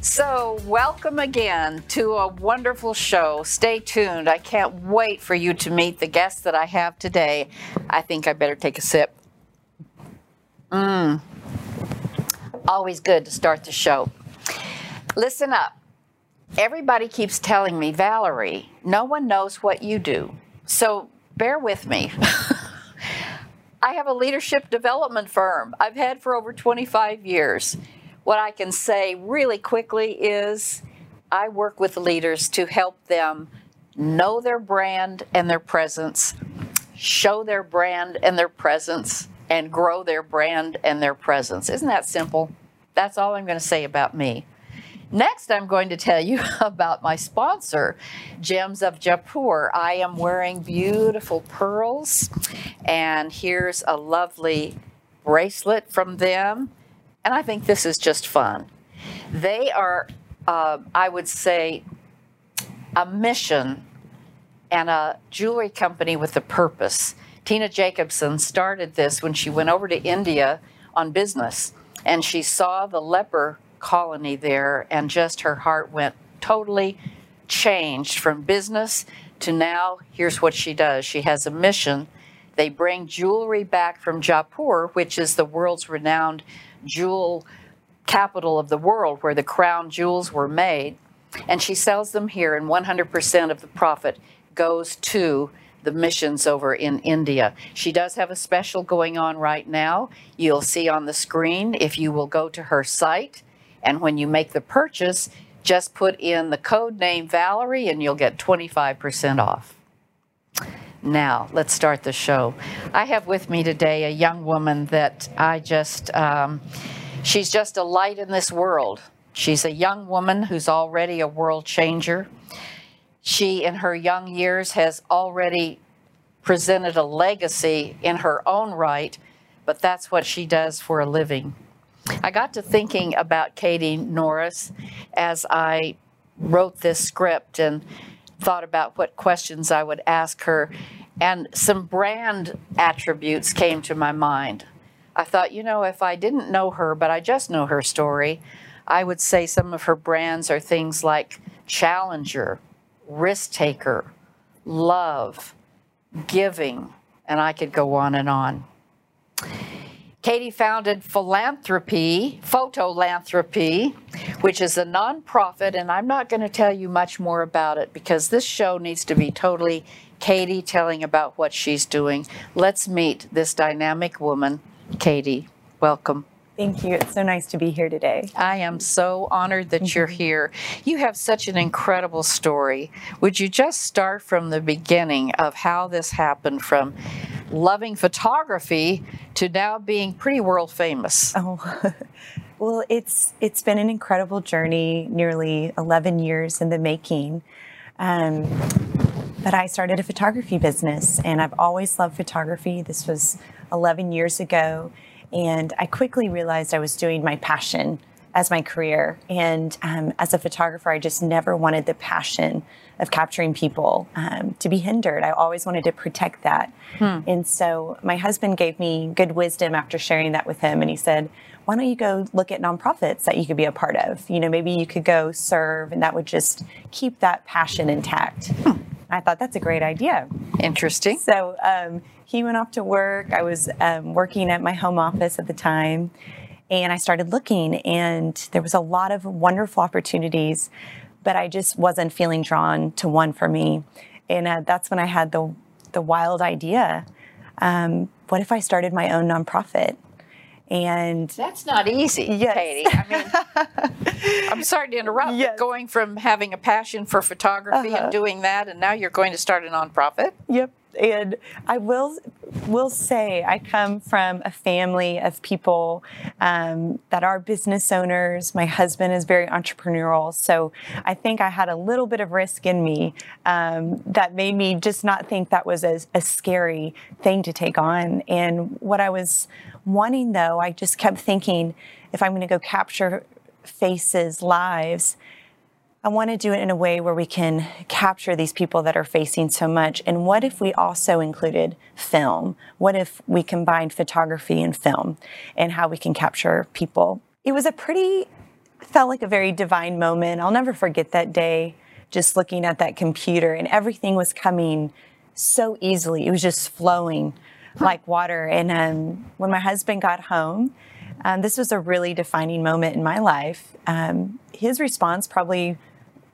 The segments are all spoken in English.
So, welcome again to a wonderful show. Stay tuned. I can't wait for you to meet the guests that I have today. I think I better take a sip. Mmm. Always good to start the show. Listen up. Everybody keeps telling me, Valerie, no one knows what you do. So, bear with me. I have a leadership development firm I've had for over 25 years. What I can say really quickly is I work with leaders to help them know their brand and their presence, show their brand and their presence, and grow their brand and their presence. Isn't that simple? That's all I'm going to say about me. Next, I'm going to tell you about my sponsor, Gems of Jaipur. I am wearing beautiful pearls, and here's a lovely bracelet from them and I think this is just fun. They are, uh, I would say, a mission and a jewelry company with a purpose. Tina Jacobson started this when she went over to India on business and she saw the leper colony there, and just her heart went totally changed from business to now. Here's what she does she has a mission. They bring jewelry back from Jaipur, which is the world's renowned jewel capital of the world where the crown jewels were made. And she sells them here, and 100% of the profit goes to the missions over in India. She does have a special going on right now. You'll see on the screen if you will go to her site. And when you make the purchase, just put in the code name Valerie and you'll get 25% off. Now, let's start the show. I have with me today a young woman that I just, um, she's just a light in this world. She's a young woman who's already a world changer. She, in her young years, has already presented a legacy in her own right, but that's what she does for a living. I got to thinking about Katie Norris as I wrote this script and thought about what questions I would ask her, and some brand attributes came to my mind. I thought, you know, if I didn't know her, but I just know her story, I would say some of her brands are things like challenger, risk taker, love, giving, and I could go on and on. Katie founded Philanthropy, Fotolanthropy, which is a nonprofit, and I'm not going to tell you much more about it because this show needs to be totally Katie telling about what she's doing. Let's meet this dynamic woman, Katie. Welcome. Thank you. It's so nice to be here today. I am so honored that you're here. You have such an incredible story. Would you just start from the beginning of how this happened from loving photography to now being pretty world famous? Oh. Well, it's it's been an incredible journey, nearly 11 years in the making. Um, but I started a photography business, and I've always loved photography. This was 11 years ago, and I quickly realized I was doing my passion as my career. And um, as a photographer, I just never wanted the passion of capturing people um, to be hindered. I always wanted to protect that. Hmm. And so my husband gave me good wisdom after sharing that with him. And he said, why don't you go look at nonprofits that you could be a part of? You know, maybe you could go serve, and that would just keep that passion intact. Hmm. I thought that's a great idea. Interesting. So um, he went off to work. I was um, working at my home office at the time, and I started looking, and there was a lot of wonderful opportunities, but I just wasn't feeling drawn to one for me. And uh, that's when I had the the wild idea: um, what if I started my own nonprofit? And that's not easy, yes. Katie. I mean, I'm sorry to interrupt. Yes. Going from having a passion for photography uh-huh. and doing that, and now you're going to start a nonprofit. Yep And I will will say I come from a family of people um, that are business owners. My husband is very entrepreneurial, so I think I had a little bit of risk in me um, that made me just not think that was a, a scary thing to take on. And what I was wanting, though, I just kept thinking, if I'm going to go capture faces, lives I want to do it in a way where we can capture these people that are facing so much. And what if we also included film? What if we combined photography and film and how we can capture people? It was a pretty, felt like a very divine moment. I'll never forget that day just looking at that computer and everything was coming so easily. It was just flowing like water. And um, when my husband got home, um, this was a really defining moment in my life. Um, his response probably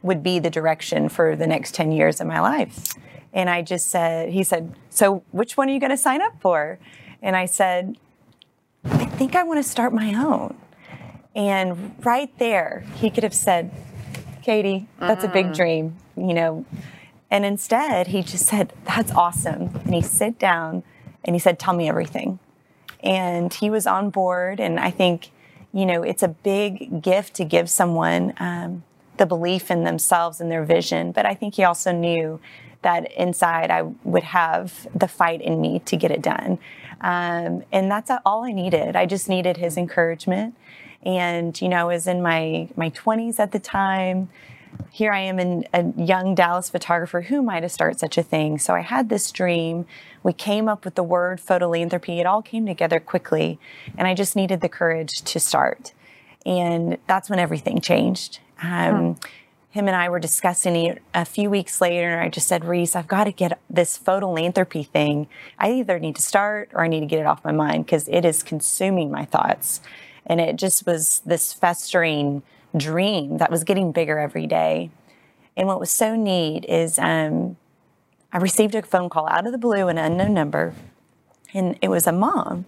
would be the direction for the next 10 years of my life. And I just said, he said, So which one are you going to sign up for? And I said, I think I want to start my own. And right there, he could have said, Katie, that's mm. a big mm. dream, you know. And instead, he just said, That's awesome. And he sat down and he said, Tell me everything. And he was on board. And I think, you know, it's a big gift to give someone um, the belief in themselves and their vision. But I think he also knew that inside I would have the fight in me to get it done. Um, and that's all I needed. I just needed his encouragement. And, you know, I was in my, my 20s at the time. Here I am in a young Dallas photographer. Who am I to start such a thing? So I had this dream. We came up with the word Fotolanthropy. It all came together quickly. And I just needed the courage to start. And that's when everything changed. Um, hmm. Him and I were discussing it a few weeks later, and I just said, Reese, I've got to get this Fotolanthropy thing. I either need to start or I need to get it off my mind because it is consuming my thoughts. And it just was this festering dream that was getting bigger every day. And what was so neat is um, I received a phone call out of the blue, an unknown number, and it was a mom.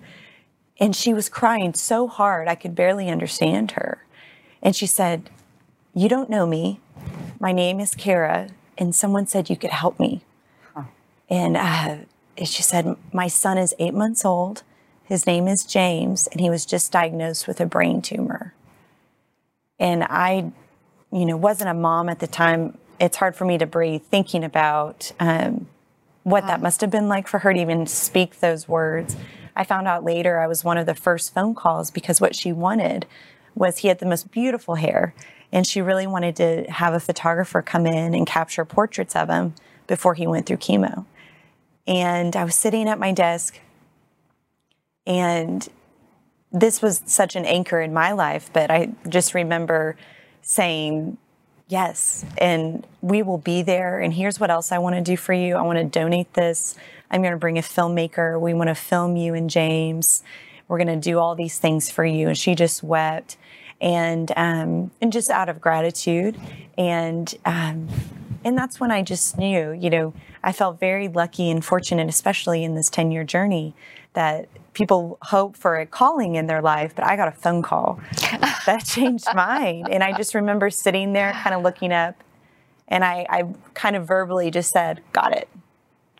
And she was crying so hard, I could barely understand her. And she said, you don't know me. My name is Kara, and someone said you could help me. Huh. And uh, she said, My son is eight months old. His name is James, and he was just diagnosed with a brain tumor. And I, you know, wasn't a mom at the time. It's hard for me to breathe thinking about um, what that must have been like for her to even speak those words. I found out later I was one of the first phone calls because what she wanted was he had the most beautiful hair and she really wanted to have a photographer come in and capture portraits of him before he went through chemo. And I was sitting at my desk, and this was such an anchor in my life, but I just remember saying, Yes, and we will be there. And here's what else I want to do for you I want to donate this. I'm going to bring a filmmaker. We want to film you and James. We're going to do all these things for you. And she just wept and um, and just out of gratitude, and um, and that's when I just knew, you know, I felt very lucky and fortunate, especially in this ten year journey, that people hope for a calling in their life, but I got a phone call that changed mine, and I just remember sitting there, kind of looking up, and I, I kind of verbally just said, "Got it."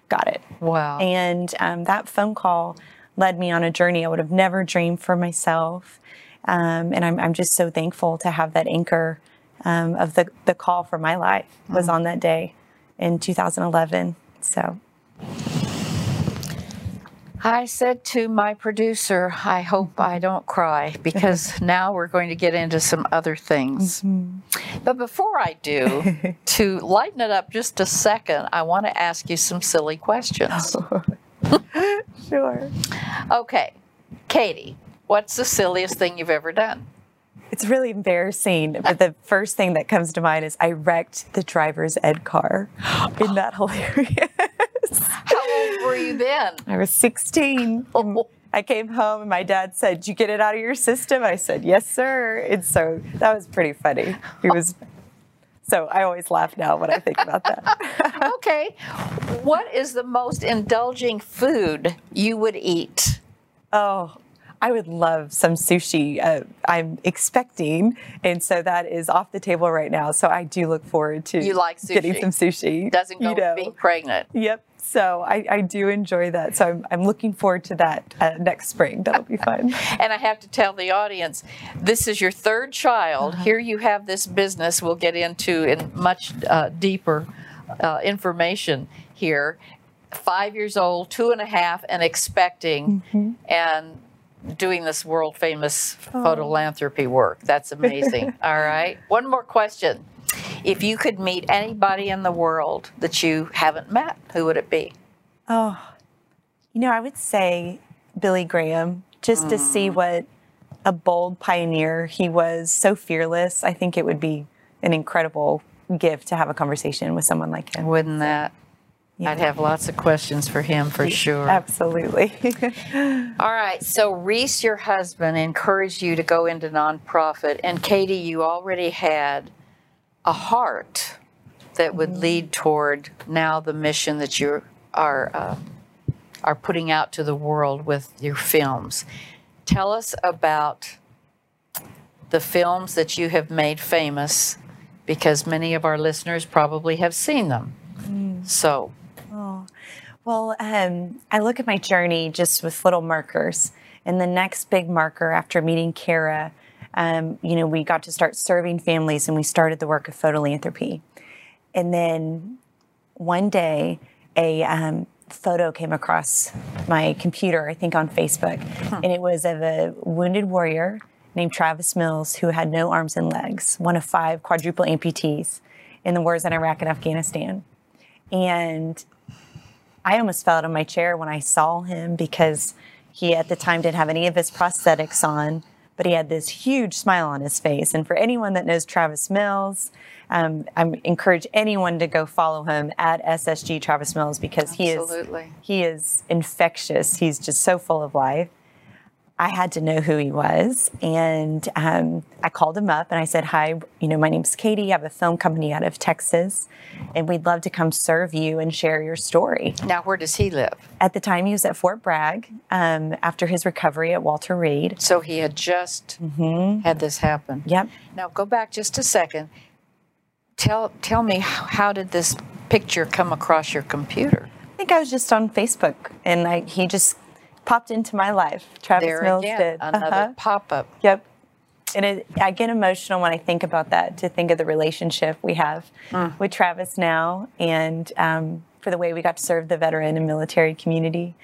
Got it. Wow. And um, that phone call led me on a journey I would have never dreamed for myself. Um, and I'm, I'm just so thankful to have that anchor um, of the, the call for my life was mm. on that day in 2011. So. I said to my producer, I hope I don't cry because now we're going to get into some other things. Mm-hmm. But before I do, to lighten it up just a second, I want to ask you some silly questions. sure. Okay, Katie, What's the silliest thing you've ever done? It's really embarrassing, but the first thing that comes to mind is I wrecked the driver's ed car. Isn't that hilarious? How old were you then? I was 16. I came home and my dad said, Did you get it out of your system? I said, Yes, sir. And so that was pretty funny. He was so I always laugh now when I think about that. okay. What is the most indulging food you would eat? Oh, I would love some sushi. Uh, I'm expecting, and so that is off the table right now. So I do look forward to you like sushi. getting some sushi. Doesn't go you know. being pregnant. Yep. so I, I, do enjoy that. So I'm, I'm looking forward to that uh, next spring. That'll be fun. and I have to tell the audience, this is your third child. Uh-huh. Here you have this business. We'll get into in much uh, deeper uh, information here. Five years old, two and a half, and expecting, mm-hmm. and doing this world famous oh. photophilanthropy work. That's amazing. All right. One more question. If you could meet anybody in the world that you haven't met, who would it be? Oh, you know, I would say Billy Graham, just mm. to see mm. what a bold pioneer he was, so fearless. I think it would be an incredible gift to have a conversation with someone like him. Wouldn't that? Yeah. I'd have lots of questions for him for sure. Absolutely. All right. So, Reese, your husband, encouraged you to go into nonprofit. And Katie, you already had a heart that would mm-hmm. lead toward now the mission that you are, uh, are putting out to the world with your films. Tell us about the films that you have made famous because many of our listeners probably have seen them. Mm. So, Oh, well, um, I look at my journey just with little markers. And the next big marker after meeting Kara, um, you know, we got to start serving families and we started the work of photophilanthropy. And then one day, a um, photo came across my computer, I think on Facebook, huh. and it was of a wounded warrior named Travis Mills who had no arms and legs, one of five quadruple amputees in the wars in Iraq and Afghanistan. And I almost fell out of my chair when I saw him because he at the time didn't have any of his prosthetics on, but he had this huge smile on his face. And for anyone that knows Travis Mills, um, I encourage anyone to go follow him at SSG Travis Mills because Absolutely. he is he is infectious. He's just so full of life. I had to know who he was. And um, I called him up and I said, Hi, you know, my name's Katie. I have a film company out of Texas, and we'd love to come serve you and share your story. Now, where does he live? At the time, he was at Fort Bragg um, after his recovery at Walter Reed. So he had just mm-hmm. had this happen. Yep. Now, go back just a second. Tell, tell me, how did this picture come across your computer? I think I was just on Facebook, and I, he just popped into my life. Travis there Mills again, did. Another uh-huh. pop up. Yep. And it, I get emotional when I think about that, to think of the relationship we have mm. with Travis now and um, for the way we got to serve the veteran and military community.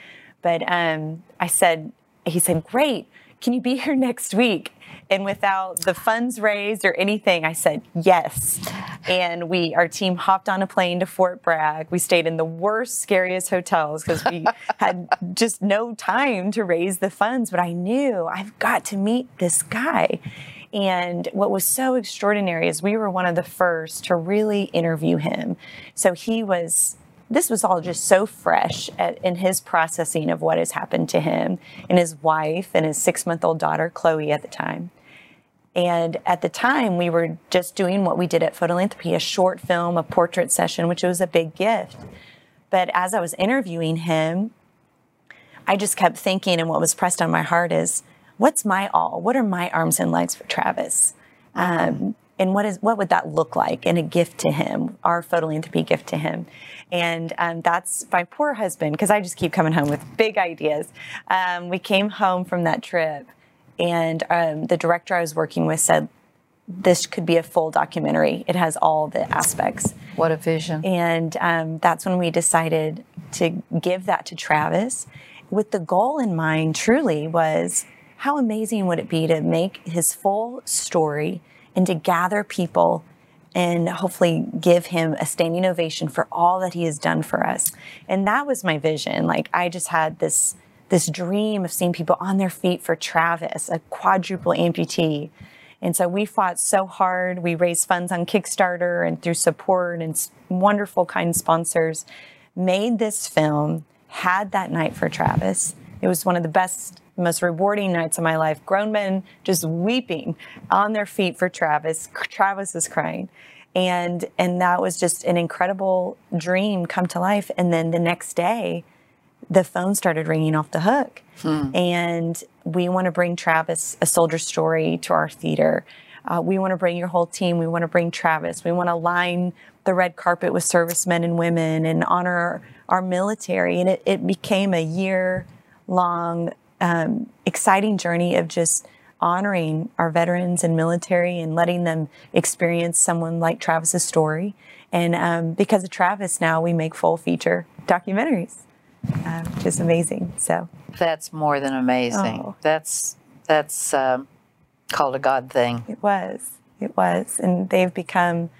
But um, I said, he said, Great, can you be here next week? And without the funds raised or anything, I said yes. And we, our team hopped on a plane to Fort Bragg. We stayed in the worst, scariest hotels because we had just no time to raise the funds. But I knew I've got to meet this guy. And what was so extraordinary is we were one of the first to really interview him. So he was this was all just so fresh at, in his processing of what has happened to him and his wife and his six month old daughter, Chloe, at the time. And at the time, we were just doing what we did at Photophilanthropy a short film, a portrait session, which was a big gift. But as I was interviewing him, I just kept thinking, and what was pressed on my heart is, what's my all? What are my arms and legs for Travis? Um, and what is what would that look like in a gift to him, our photophilanthropy gift to him? And um, that's my poor husband, because I just keep coming home with big ideas. Um, we came home from that trip, and um, the director I was working with said, this could be a full documentary. It has all the aspects. What a vision. And um, that's when we decided to give that to Travis with the goal in mind, truly, was how amazing would it be to make his full story and to gather people and hopefully give him a standing ovation for all that he has done for us. And that was my vision. Like I just had this this dream of seeing people on their feet for Travis, a quadruple amputee. And so we fought so hard. We raised funds on Kickstarter and through support and wonderful kind sponsors, made this film, had that night for Travis. It was one of the best most rewarding nights of my life. Grown men just weeping on their feet for Travis. Travis is crying. And and that was just an incredible dream come to life. And then the next day, the phone started ringing off the hook. Hmm. And we want to bring Travis a soldier story to our theater. Uh, we want to bring your whole team. We want to bring Travis. We want to line the red carpet with servicemen and women and honor our military. And it, it became a year long, um, exciting journey of just honoring our veterans and military and letting them experience someone like Travis's story. And um, because of Travis, now we make full feature documentaries, uh, which is amazing. So That's more than amazing. Oh. That's that's um, called a God thing. it was, it was, and they've become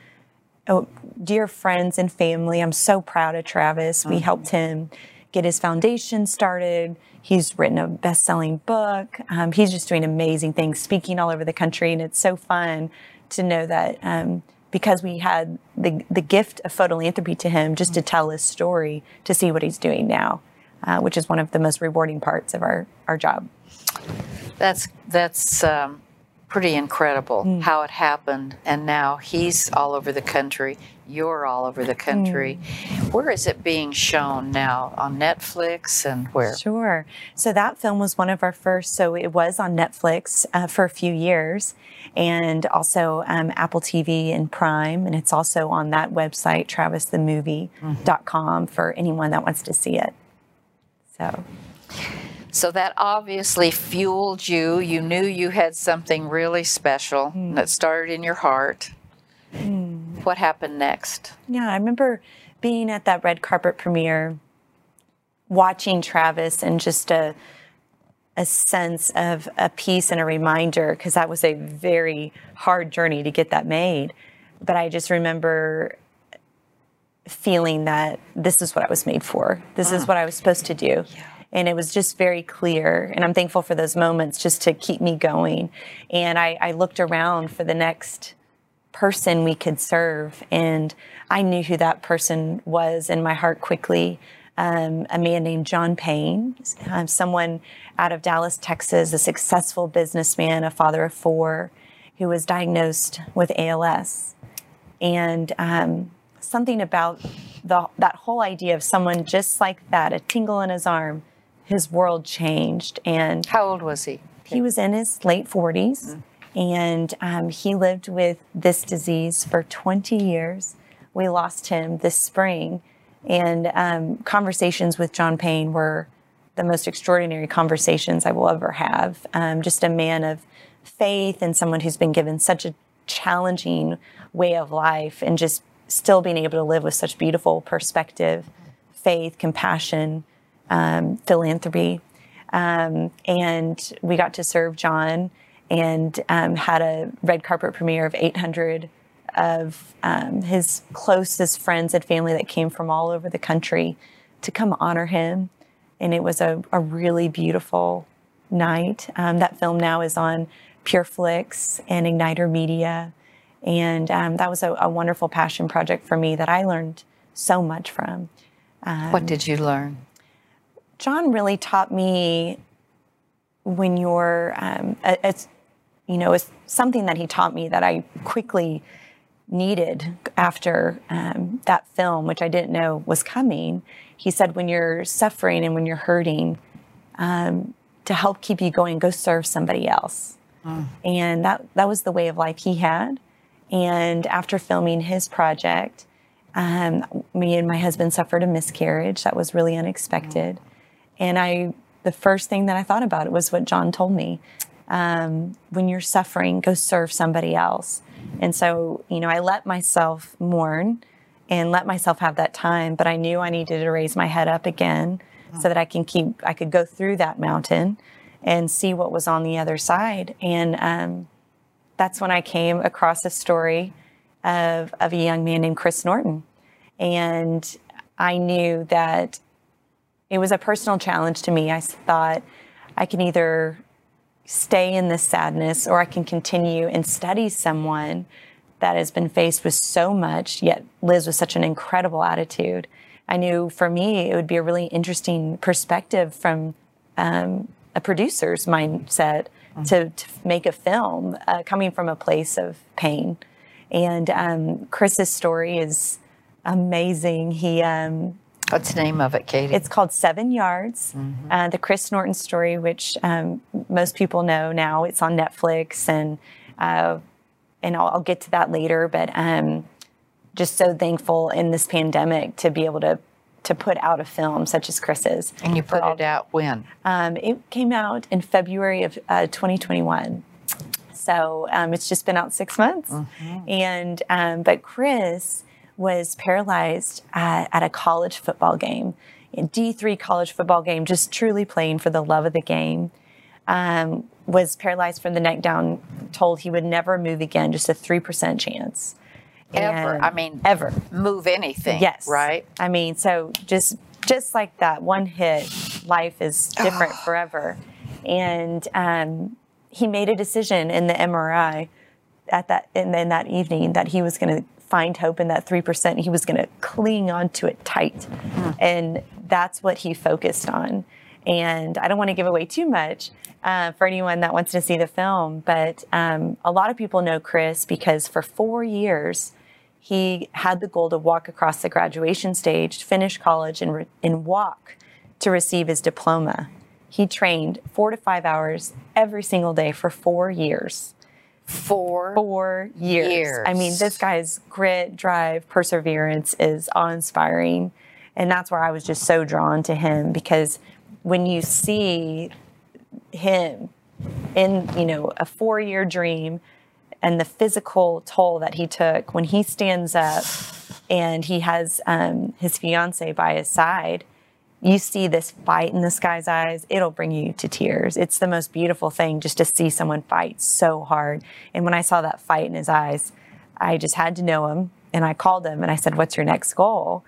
oh, dear friends and family. I'm so proud of Travis. We helped him get his foundation started. He's written a best-selling book. Um, he's just doing amazing things, speaking all over the country, and it's so fun to know that um, because we had the the gift of Fotolanthropy to him, just to tell his story, to see what he's doing now, uh, which is one of the most rewarding parts of our our job. That's that's um, pretty incredible how it happened, and now he's all over the country. You're all over the country. Where is it being shown now? On Netflix and where? Sure. So that film was one of our first. So it was on Netflix uh, for a few years and also um, Apple TV and Prime. And it's also on that website, travisthemovie.com, for anyone that wants to see it. So, So that obviously fueled you. You knew you had something really special hmm. that started in your heart. Hmm. What happened next? yeah, I remember being at that red carpet premiere, watching Travis, and just a a sense of a peace and a reminder because that was a very hard journey to get that made. But I just remember feeling that this is what I was made for. This is mm. what I was supposed to do. And it was just very clear. And I'm thankful for those moments just to keep me going. And I, I looked around for the next person we could serve. And I knew who that person was in my heart quickly. Um, a man named John Payne, um, someone out of Dallas, Texas, a successful businessman, a father of four, who was diagnosed with ALS. And um, something about the, that whole idea of someone just like that, a tingle in his arm, his world changed. And How old was he? he was in his late 40s and um, he lived with this disease for 20 years. We lost him this spring. And um, conversations with John Payne were the most extraordinary conversations I will ever have. Um, just a man of faith and someone who's been given such a challenging way of life and just still being able to live with such beautiful perspective, faith, compassion, um, philanthropy. Um, and we got to serve John and um, had a red carpet premiere of 800 of um, his closest friends and family that came from all over the country to come honor him. And it was a, a really beautiful night. Um, that film now is on PureFlix and Igniter Media. And um, that was a, a wonderful passion project for me that I learned so much from. what did you learn? John really taught me when you're, um, it's, you know, it's something that he taught me that I quickly needed after um, that film, which I didn't know was coming. He said, when you're suffering and when you're hurting, um, to help keep you going, go serve somebody else. And that, that was the way of life he had. And after filming his project, um, me and my husband suffered a miscarriage that was really unexpected. And I, the first thing that I thought about it was what John told me. Um, when you're suffering, go serve somebody else. And so, you know, I let myself mourn and let myself have that time, but I knew I needed to raise my head up again so that I can keep, I could go through that mountain and see what was on the other side. And um, that's when I came across a story of, of a young man named Chris Norton. And I knew that it was a personal challenge to me. I thought I can either stay in this sadness or I can continue and study someone that has been faced with so much, yet lives with such an incredible attitude. I knew for me it would be a really interesting perspective from um, a producer's mindset to, to make a film uh, coming from a place of pain. And um, Chris's story is amazing. He um, What's the name of it, Katie? it's called Seven Yards, uh, the Chris Norton story, which um, most people know now. It's on Netflix, and uh, and I'll, I'll, get to that later. But um, just so thankful in this pandemic to be able to to put out a film such as Chris's. And you put it out when? Um, it came out in February of uh, 2021. So um, it's just been out six months. Mm-hmm. And um, but Chris was paralyzed at, at a college football game, a D3 college football game, just truly playing for the love of the game. Um, was paralyzed from the neck down, told he would never move again, just a 3% chance. Ever. And I mean, ever. Move anything. Yes. Right? I mean, so just just like that one hit, life is different forever. And um, he made a decision in the MRI at that in, in that evening that he was going to find hope in that 3%. He was going to cling onto it tight. Mm. And that's what he focused on. And I don't want to give away too much uh, for anyone that wants to see the film, but um, a lot of people know Chris because for four years, he had the goal to walk across the graduation stage, finish college, and, re- and walk to receive his diploma. He trained four to five hours every single day for four years. Four, four years. years. I mean, this guy's grit, drive, perseverance is awe inspiring. And that's where I was just so drawn to him because when you see him in, you know, a four year dream and the physical toll that he took when he stands up and he has um, his fiance by his side you see this fight in this guy's eyes, it'll bring you to tears. It's the most beautiful thing just to see someone fight so hard. And when I saw that fight in his eyes, I just had to know him. And I called him and I said, What's your next goal?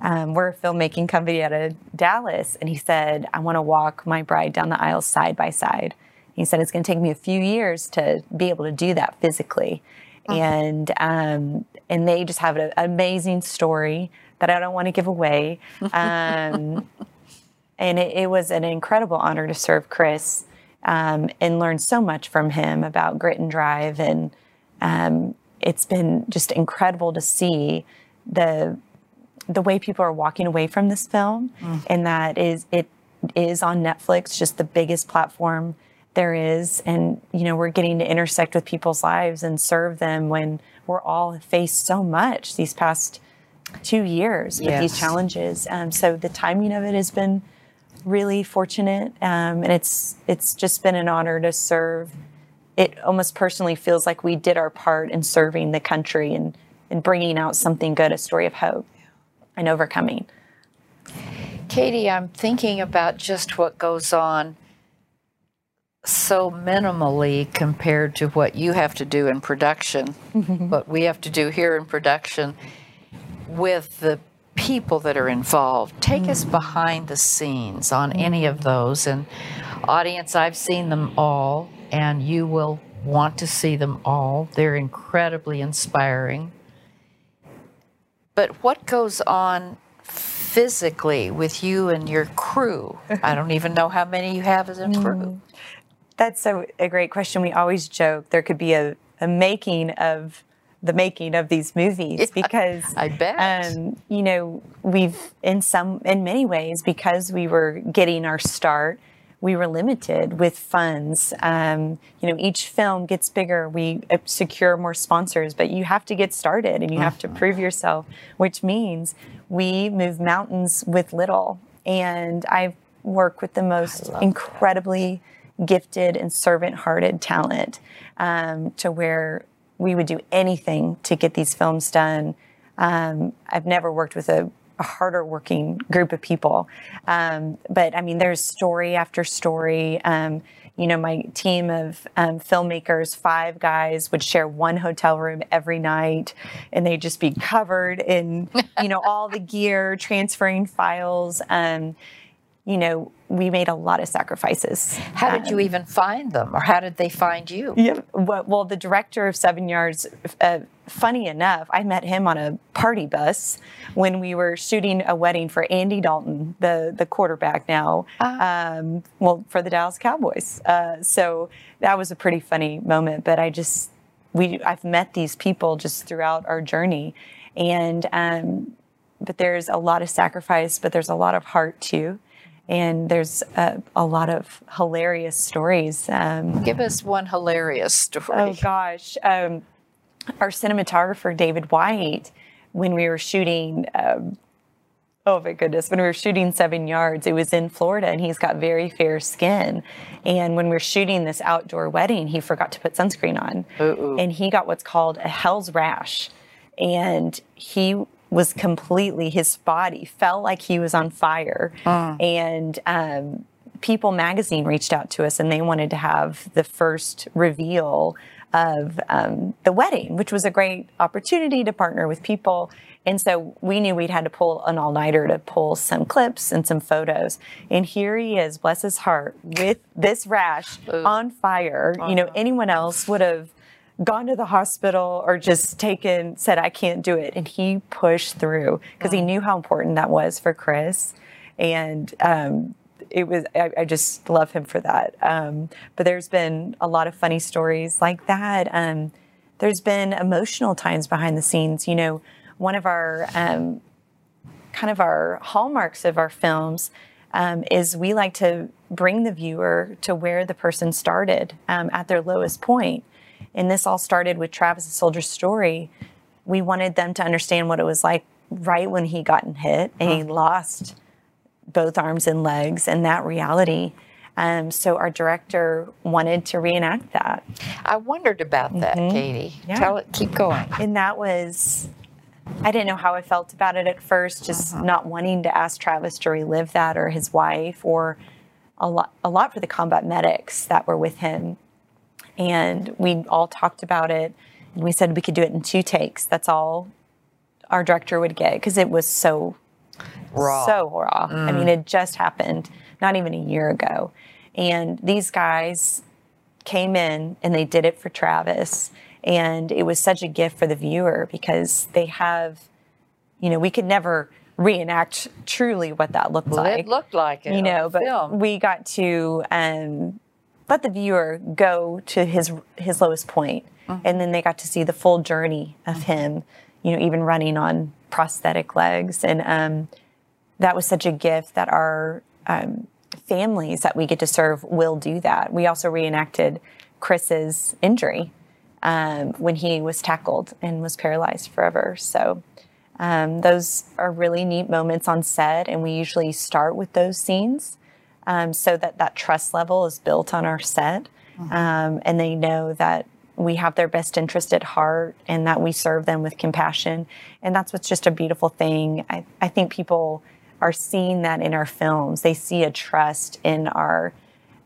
Um, we're a filmmaking company out of Dallas. And he said, I want to walk my bride down the aisle side by side. He said, It's going to take me a few years to be able to do that physically. Uh-huh. And, um, and they just have an amazing story that I don't want to give away. Um, and it, it, was an incredible honor to serve Chris um, and learn so much from him about grit and drive. And um, it's been just incredible to see the the way people are walking away from this film, mm. and that is it is on Netflix, just the biggest platform there is and you know we're getting to intersect with people's lives and serve them when we're all faced so much these past two years with these challenges. Um, so the timing of it has been really fortunate, um, and it's it's just been an honor to serve. It almost personally feels like we did our part in serving the country and and bringing out something good, a story of hope and overcoming. Katie, I'm thinking about just what goes on so minimally compared to what you have to do in production, what we have to do here in production with the people that are involved. Take mm. us behind the scenes on any of those. And, audience, I've seen them all, and you will want to see them all. They're incredibly inspiring. But what goes on physically with you and your crew? I don't even know how many you have as a crew. Mm. That's a, a great question. We always joke there could be a, a making of the making of these movies yeah, because I bet um, you know we've in some in many ways because we were getting our start we were limited with funds um, you know each film gets bigger we uh, secure more sponsors but you have to get started and you have to uh-huh. prove yourself which means we move mountains with little and I work with the most incredibly that. gifted and servant-hearted talent um, to where we would do anything to get these films done. Um, I've never worked with a, a harder working group of people. Um, but I mean, there's story after story. Um, you know, my team of um, filmmakers, five guys, would share one hotel room every night, and they'd just be covered in, you know, all the gear, transferring files. You know, we made a lot of sacrifices. How did um, you even find them, or how did they find you? Yeah, well, well the director of Seven Yards, uh, funny enough, I met him on a party bus when we were shooting a wedding for Andy Dalton, the the quarterback now, uh um, well, for the Dallas Cowboys. Uh, so that was a pretty funny moment. But I just we I've met these people just throughout our journey, and um, but there's a lot of sacrifice, but there's a lot of heart too and there's a, a, lot of hilarious stories. Um, Give us one hilarious story. Oh gosh, um, our cinematographer David White, when we were shooting. Um, Oh my goodness. When we were shooting Seven Yards, it was in Florida and he's got very fair skin. And when we were shooting this outdoor wedding, he forgot to put sunscreen on. Uh-oh. And he got what's called a hell's rash. And he was completely, his body felt like he was on fire. And um, People magazine reached out to us and they wanted to have the first reveal of um, the wedding, which was a great opportunity to partner with people. And so we knew we'd had to pull an all nighter to pull some clips and some photos. And here he is, bless his heart, with this rash on fire. You know, anyone else would have gone to the hospital or just taken, said, I can't do it. And he pushed through because he knew how important that was for Chris. And, um, it was I, I, just love him for that. Um, but there's been a lot of funny stories like that. Um, there's been emotional times behind the scenes. You know one of our um, kind of our hallmarks of our films um, is we like to bring the viewer to where the person started um, at their lowest point and this all started with travis the soldier's story we wanted them to understand what it was like right when he gotten hit and he lost both arms and legs and that reality. Um, so our director wanted to reenact that. I wondered about that, Mhm. Katie. Yeah. Tell it. Keep going. And that was, I didn't know how I felt about it at first, just not wanting to ask Travis to relive that or his wife or a lot, a lot for the combat medics that were with him. And we all talked about it. And we said we could do it in two takes. That's all our director would get because it was so Raw. so raw. I mean, it just happened not even a year ago. And these guys came in and they did it for Travis. And it was such a gift for the viewer because they have, you know, we could never reenact truly what that looked Well, like it looked like it you know, but film. we got to um, let the viewer go to his his lowest point, Mm-hmm. and then they got to see the full journey of him. You know, even running on prosthetic legs, and um, that was such a gift that our um, families that we get to serve will do that. We also reenacted Chris's injury um, when he was tackled and was paralyzed forever. So. Um, those are really neat moments on set, and we usually start with those scenes um, so that that trust level is built on our set, um, and they know that we have their best interest at heart and that we serve them with compassion. And that's what's just a beautiful thing. I, I think people are seeing that in our films. They see a trust in our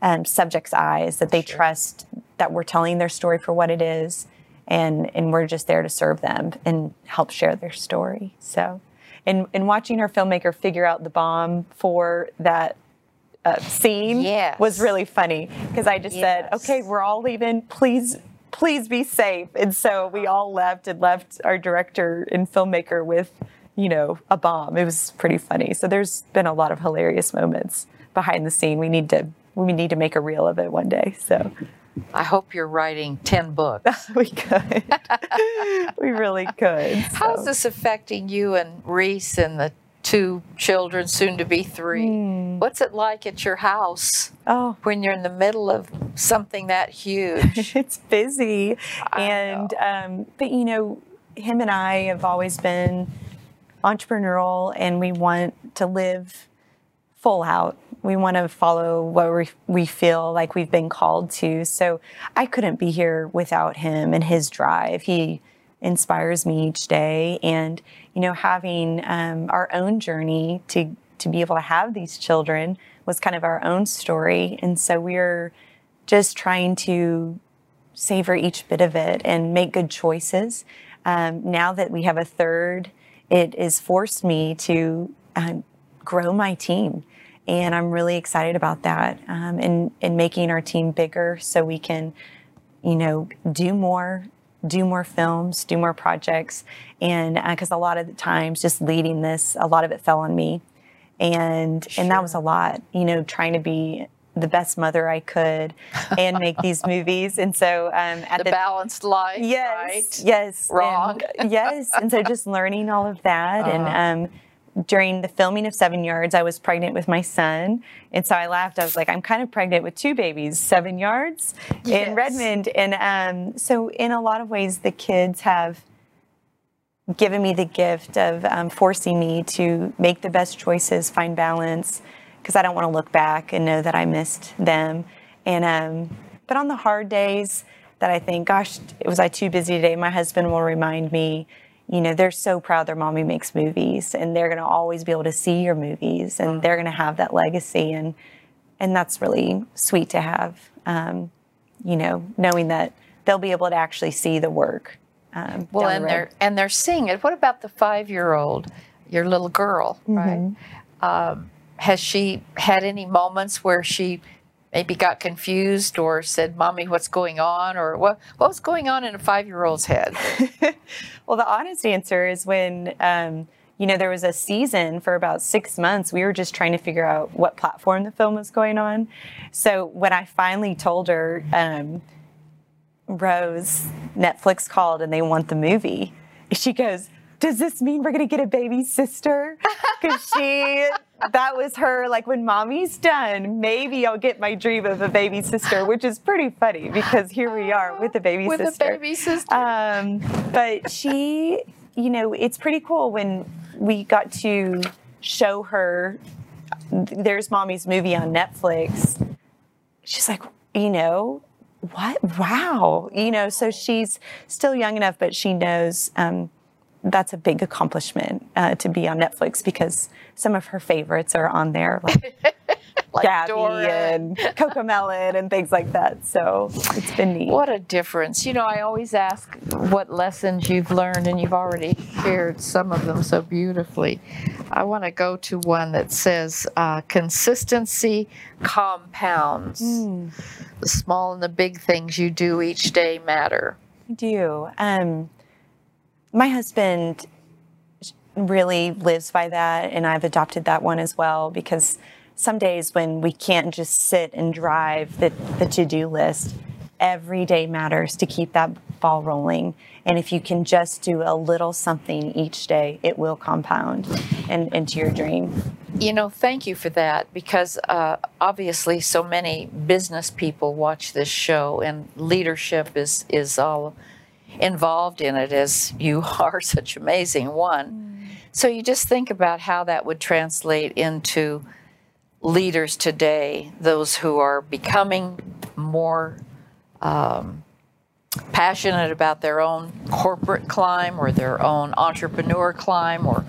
um, subjects' eyes that they trust that we're telling their story for what it is, and and we're just there to serve them and help share their story. So, and and watching our filmmaker figure out the bomb for that uh, scene Yes. was really funny because I just said, "Okay, we're all leaving. Please." Please be safe. And so we all left and left our director and filmmaker with, you know, a bomb. It was pretty funny. So there's been a lot of hilarious moments behind the scene. We need to we need to make a reel of it one day. So I hope you're writing 10 books. we could. we really could. How's this affecting you and Reese and the two children, soon to be three? Hmm. What's it like at your house Oh, when you're in the middle of something that huge? it's busy. I and um, but you know, him and I have always been entrepreneurial and we want to live full out. We want to follow what we, we feel like we've been called to. So I couldn't be here without him and his drive. He inspires me each day. And, you know, having um, our own journey to, to be able to have these children was kind of our own story. And so we're just trying to savor each bit of it and make good choices. Um, now that we have a third, it has forced me to um, grow my team. And I'm really excited about that um, and, and making our team bigger so we can, you know, do more, do more films, do more projects. And because a lot of the times just leading this, a lot of it fell on me. And, and that was a lot, you know, trying to be the best mother I could and make these movies. And so um, at the, the, balanced life, yes, right? yes, Wrong. and, yes. And so just learning all of that, Uh-huh. and um, during the filming of Seven Yards, I was pregnant with my son. And so I laughed. I was like, I'm kind of pregnant with two babies, Seven Yards Yes. in Redmond. And um, so, in a lot of ways, the kids have given me the gift of um, forcing me to make the best choices, find balance, because I don't want to look back and know that I missed them. And um, but on the hard days that I think, gosh, was I too busy today? My husband will remind me. You know, they're so proud their mommy makes movies, and they're going to always be able to see your movies, and they're going to have that legacy, and and that's really sweet to have. Um, you know, knowing that they'll be able to actually see the work. Um, Well, and the they're and they're seeing it. What about the five-year-old, your little girl, right? Um, has she had any moments where she maybe got confused or said, "Mommy, what's going on?" or what what was going on in a five-year-old's head? Well, the honest answer is when, um, you know, there was a season for about six months, we were just trying to figure out what platform the film was going on. So when I finally told her, um, Rose, Netflix called and they want the movie, she goes, does this mean we're going to get a baby sister? Because she, that was her, like, when mommy's done, maybe I'll get my dream of a baby sister, which is pretty funny because here we are with a baby With a sister. baby sister. Um, but she, you know, it's pretty cool when we got to show her. There's mommy's movie on Netflix. She's like, you know, what? Wow, you know. So she's still young enough, but she knows um, that's a big accomplishment uh, to be on Netflix because some of her favorites are on there, like like Gabby Dora. and CoComelon and things like that. So it's been neat. What a difference. You know, I always ask what lessons you've learned, and you've already shared some of them so beautifully. I want to go to one that says uh, consistency compounds. The small and the big things you do each day matter. I do. Um, my husband really lives by that, and I've adopted that one as well because some days when we can't just sit and drive the, the to do list, every day matters to keep that ball rolling. And if you can just do a little something each day, it will compound and into your dream. You know, thank you for that because uh, obviously so many business people watch this show, and leadership is is all involved in it, as you are such amazing one. So you just think about how that would translate into leaders today, those who are becoming more um, passionate about their own corporate climb or their own entrepreneur climb or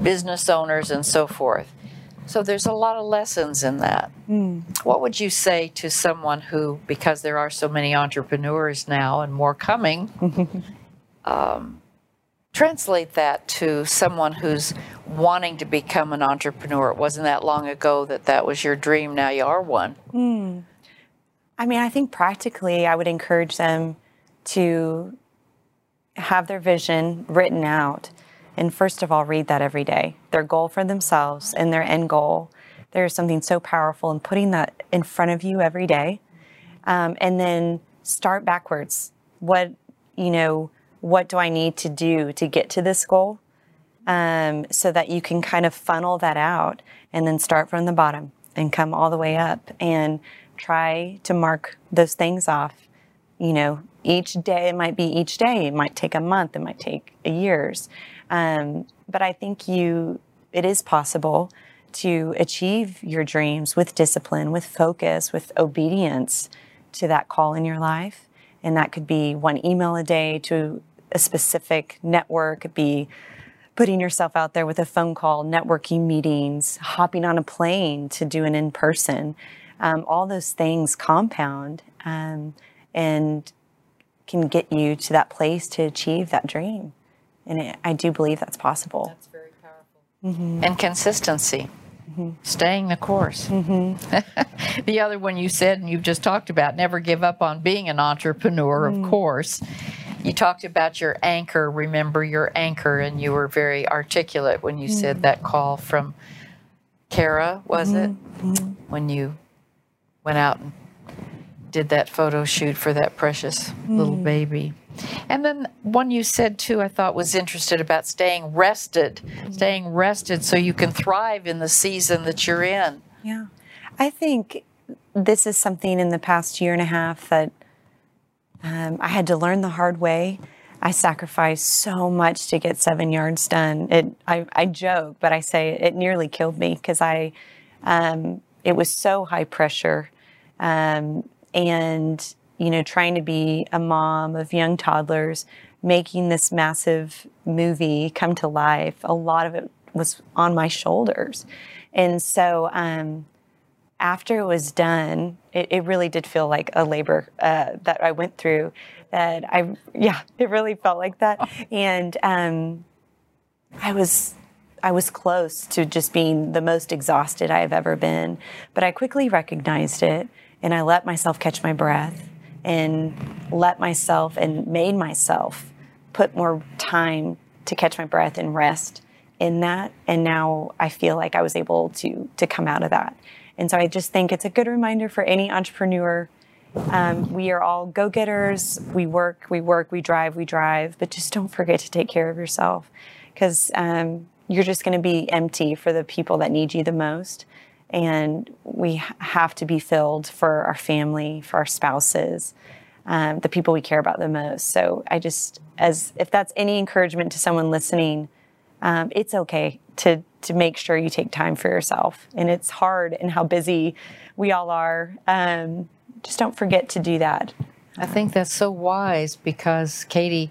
business owners and so forth. So there's a lot of lessons in that. What would you say to someone who, because there are so many entrepreneurs now and more coming, um, translate that to someone who's wanting to become an entrepreneur? It wasn't that long ago that that was your dream. Now you are one. I mean, I think practically, I would encourage them to have their vision written out. And first of all, read that every day. Their goal for themselves and their end goal. There's something so powerful in putting that in front of you every day. Um, and then start backwards. What, you know, what do I need to do to get to this goal? um, so that you can kind of funnel that out and then start from the bottom and come all the way up and try to mark those things off. You know, each day, it might be each day, it might take a month, it might take years. Um, but I think you, it is possible to achieve your dreams with discipline, with focus, with obedience to that call in your life. And that could be one email a day to a specific network, be putting yourself out there with a phone call, networking meetings, hopping on a plane to do an in person. Um, all those things compound um, and can get you to that place to achieve that dream. And it, I do believe that's possible. That's very powerful. Mm-hmm. And consistency, mm-hmm. staying the course. Mm-hmm. the other one you said, and you've just talked about, never give up on being an entrepreneur, of course. You talked about your anchor, remember your anchor, and you were very articulate when you said that call from Kara, was it? When you went out and did that photo shoot for that precious little baby. And then one you said too, I thought was interested about staying rested, staying rested so you can thrive in the season that you're in. Yeah. I think this is something in the past year and a half that um, I had to learn the hard way. I sacrificed so much to get seven yards done. It, I, I joke, but I say it nearly killed me because I, um, it was so high pressure, um, and you know, trying to be a mom of young toddlers, making this massive movie come to life. A lot of it was on my shoulders, and so um, after it was done, it, it, really did feel like a labor uh, that I went through. That I, yeah, it really felt like that. And um, I was, I was close to just being the most exhausted I have ever been. But I quickly recognized it, and I let myself catch my breath, and let myself and made myself put more time to catch my breath and rest in that. And now I feel like I was able to to come out of that. And so I just think it's a good reminder for any entrepreneur. Um, we are all go getters. We work, we work, we drive, we drive, but just don't forget to take care of yourself because um, you're just going to be empty for the people that need you the most. And we have to be filled for our family, for our spouses, um, the people we care about the most. So I just, as if that's any encouragement to someone listening, um, it's okay to to make sure you take time for yourself. And it's hard and how busy we all are. Um, just don't forget to do that. I think that's so wise because, Katie,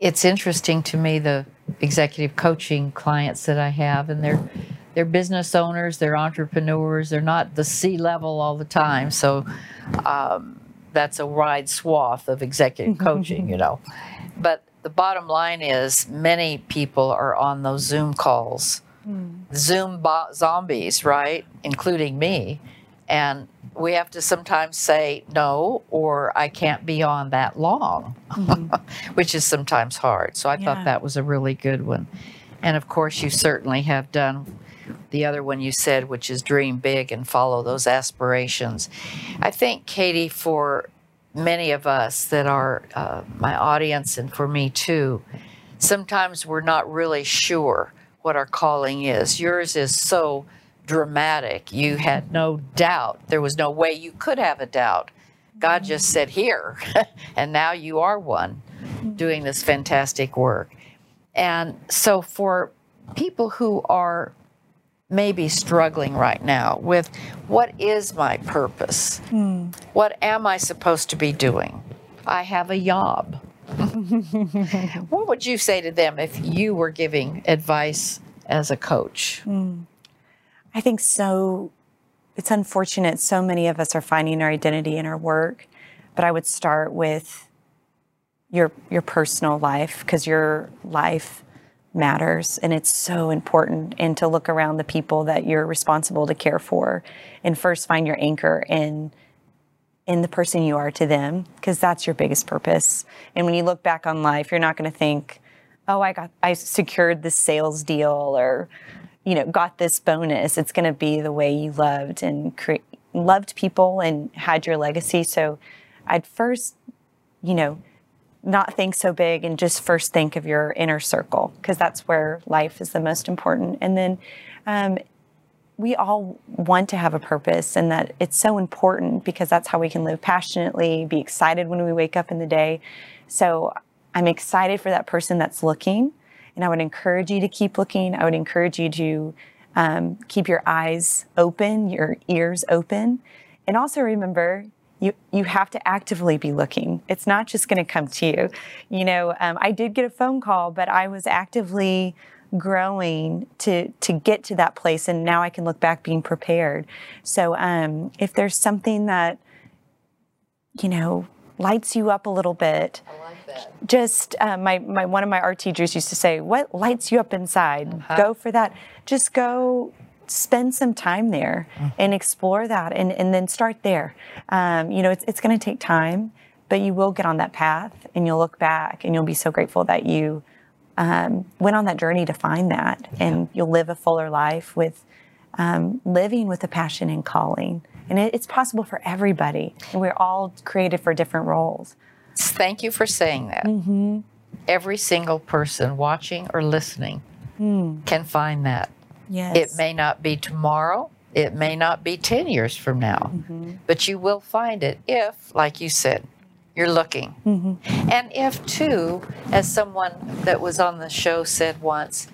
it's interesting to me the executive coaching clients that I have, and they're they're business owners, they're entrepreneurs, they're not the C level all the time. So um, that's a wide swath of executive coaching, you know. But the bottom line is many people are on those Zoom calls mm. Zoom bo- zombies, right? Including me. And we have to sometimes say no, or I can't be on that long, mm-hmm. which is sometimes hard. So I yeah. thought that was a really good one. And of course, you certainly have done the other one you said, which is dream big and follow those aspirations. I think, Katie, for many of us that are uh, my audience and for me too, sometimes we're not really sure what our calling is. Yours is so dramatic. You had no doubt. There was no way you could have a doubt. God just said, Here. and now you are one doing this fantastic work. And so, for people who are maybe struggling right now with what is my purpose? Mm. What am I supposed to be doing? I have a job. what would you say to them if you were giving advice as a coach? Mm. I think so. It's unfortunate so many of us are finding our identity in our work, but I would start with your your personal life because your life matters and it's so important and to look around the people that you're responsible to care for and first find your anchor in in the person you are to them because that's your biggest purpose. And when you look back on life, you're not going to think, "Oh, I got I secured this sales deal or you know, got this bonus." It's going to be the way you loved and cre- loved people and had your legacy. So I'd first, you know, not think so big and just first think of your inner circle because that's where life is the most important. And then um, we all want to have a purpose and that it's so important because that's how we can live passionately, be excited when we wake up in the day. So I'm excited for that person that's looking. And I would encourage you to keep looking. I would encourage you to um, keep your eyes open, your ears open. And also remember, you, you have to actively be looking. It's not just going to come to you. You know, um, I did get a phone call, but I was actively growing to to get to that place and now I can look back being prepared. So um, if there's something that you know lights you up a little bit. Like just uh, my, my one of my art teachers used to say, "What lights you up inside? Uh-huh. Go for that. Just go spend some time there mm. and explore that and, and then start there. Um, you know, it's, it's going to take time, but you will get on that path and you'll look back and you'll be so grateful that you um, went on that journey to find that, and you'll live a fuller life with um, living with a passion and calling. And it, it's possible for everybody, and we're all created for different roles. Thank you for saying that. Mm-hmm. Every single person watching or listening can find that. Yes. It may not be tomorrow, it may not be 10 years from now, mm-hmm. but you will find it if, like you said, you're looking. Mm-hmm. And if, too, as someone that was on the show said once,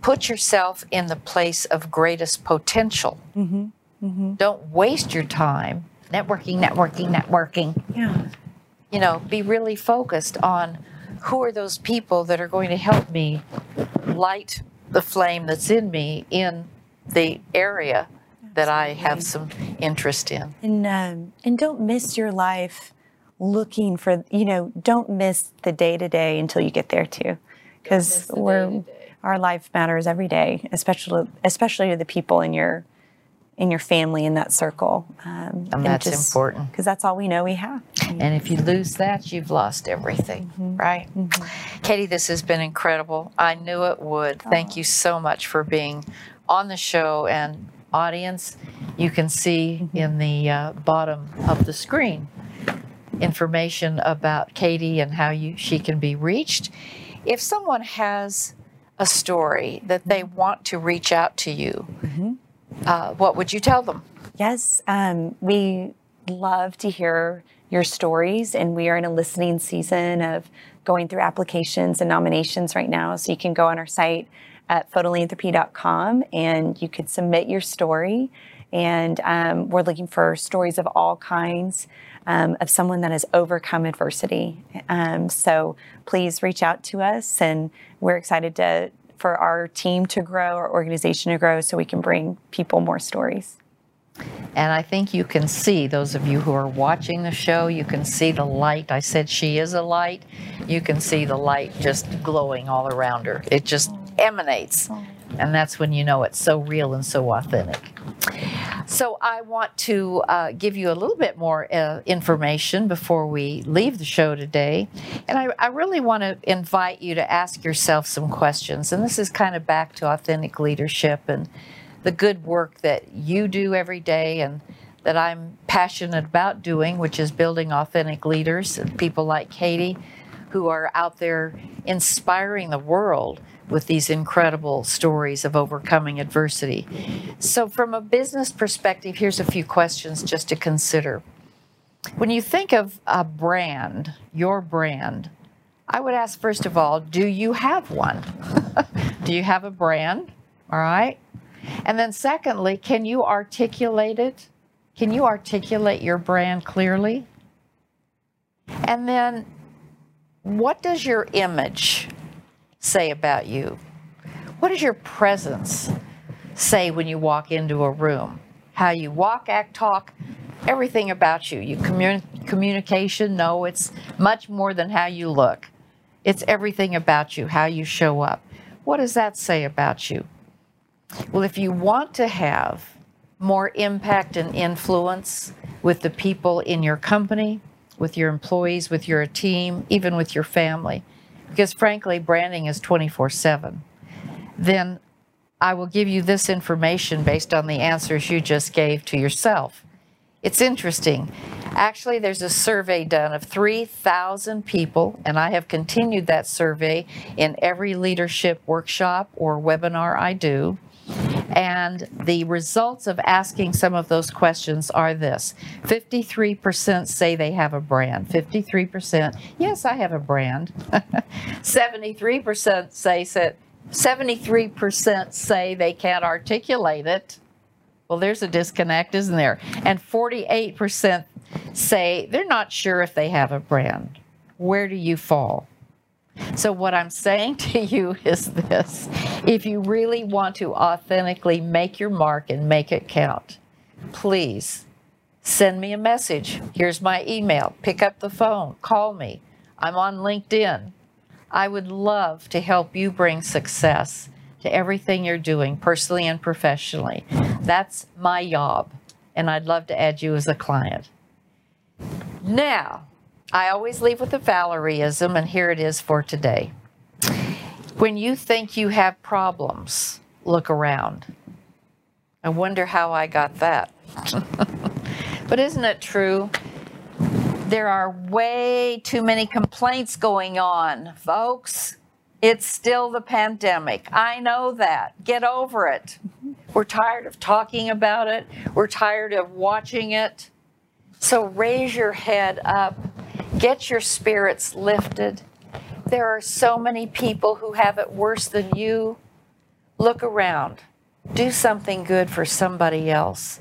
put yourself in the place of greatest potential. Mm-hmm. Don't waste your time networking, networking, networking. Yeah. You know, be really focused on who are those people that are going to help me light the flame that's in me in the area that I have some interest in. And um, and don't miss your life looking for you know don't miss the day to day until you get there too, because we're our life matters every day, especially especially to the people in your in your family in that circle. Um, And that's important. because that's all we know we have. And if you lose that, you've lost everything, mm-hmm. right? Mm-hmm. Katie, this has been incredible. I knew it would. Thank oh. you so much for being on the show. And audience, you can see mm-hmm. in the uh, bottom of the screen information about Katie and how you she can be reached. If someone has a story that they want to reach out to you, uh, what would you tell them? Yes, um, we love to hear your stories, and we are in a listening season of going through applications and nominations right now. So you can go on our site at fotolanthropy.com and you could submit your story. And um, we're looking for stories of all kinds um, of someone that has overcome adversity. Um, so please reach out to us, and we're excited to for our team to grow, our organization to grow, so we can bring people more stories. And I think you can see, those of you who are watching the show, you can see the light. I said she is a light. You can see the light just glowing all around her. It just emanates. Oh. And that's when you know it's so real and so authentic. So I want to uh, give you a little bit more uh, information before we leave the show today. And I, I really want to invite you to ask yourself some questions. And this is kind of back to authentic leadership and the good work that you do every day and that I'm passionate about doing, which is building authentic leaders and people like Katie who are out there inspiring the world with these incredible stories of overcoming adversity. So, from a business perspective, here's a few questions just to consider. When you think of a brand, your brand, I would ask first of all, do you have one? do you have a brand? All right. And then, secondly, can you articulate it? Can you articulate your brand clearly? And then, what does your image say about you? What does your presence say when you walk into a room? How you walk, act, talk, everything about you. You commun- communication, no, it's much more than how you look. It's everything about you, how you show up. What does that say about you? Well, if you want to have more impact and influence with the people in your company, with your employees, with your team, even with your family, because frankly, branding is 24 7, then I will give you this information based on the answers you just gave to yourself. It's interesting. Actually, there's a survey done of 3,000 people, and I have continued that survey in every leadership workshop or webinar I do. And the results of asking some of those questions are this 53% say they have a brand. 53%, yes, I have a brand. 73% say, that. 73% say they can't articulate it. Well, there's a disconnect, isn't there? And 48% say they're not sure if they have a brand. Where do you fall? So, what I'm saying to you is this if you really want to authentically make your mark and make it count, please send me a message. Here's my email. Pick up the phone, call me. I'm on LinkedIn. I would love to help you bring success to everything you're doing, personally and professionally. That's my job, and I'd love to add you as a client. Now, I always leave with a Valerieism, and here it is for today. When you think you have problems, look around. I wonder how I got that. but isn't it true? There are way too many complaints going on, folks. It's still the pandemic. I know that. Get over it. We're tired of talking about it. We're tired of watching it. So raise your head up. Get your spirits lifted. There are so many people who have it worse than you. Look around. Do something good for somebody else.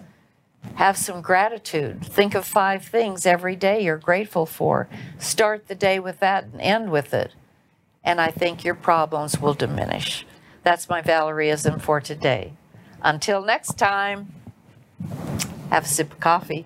Have some gratitude. Think of five things every day you're grateful for. Start the day with that and end with it and I think your problems will diminish. That's my Valerieism for today. Until next time, have a sip of coffee.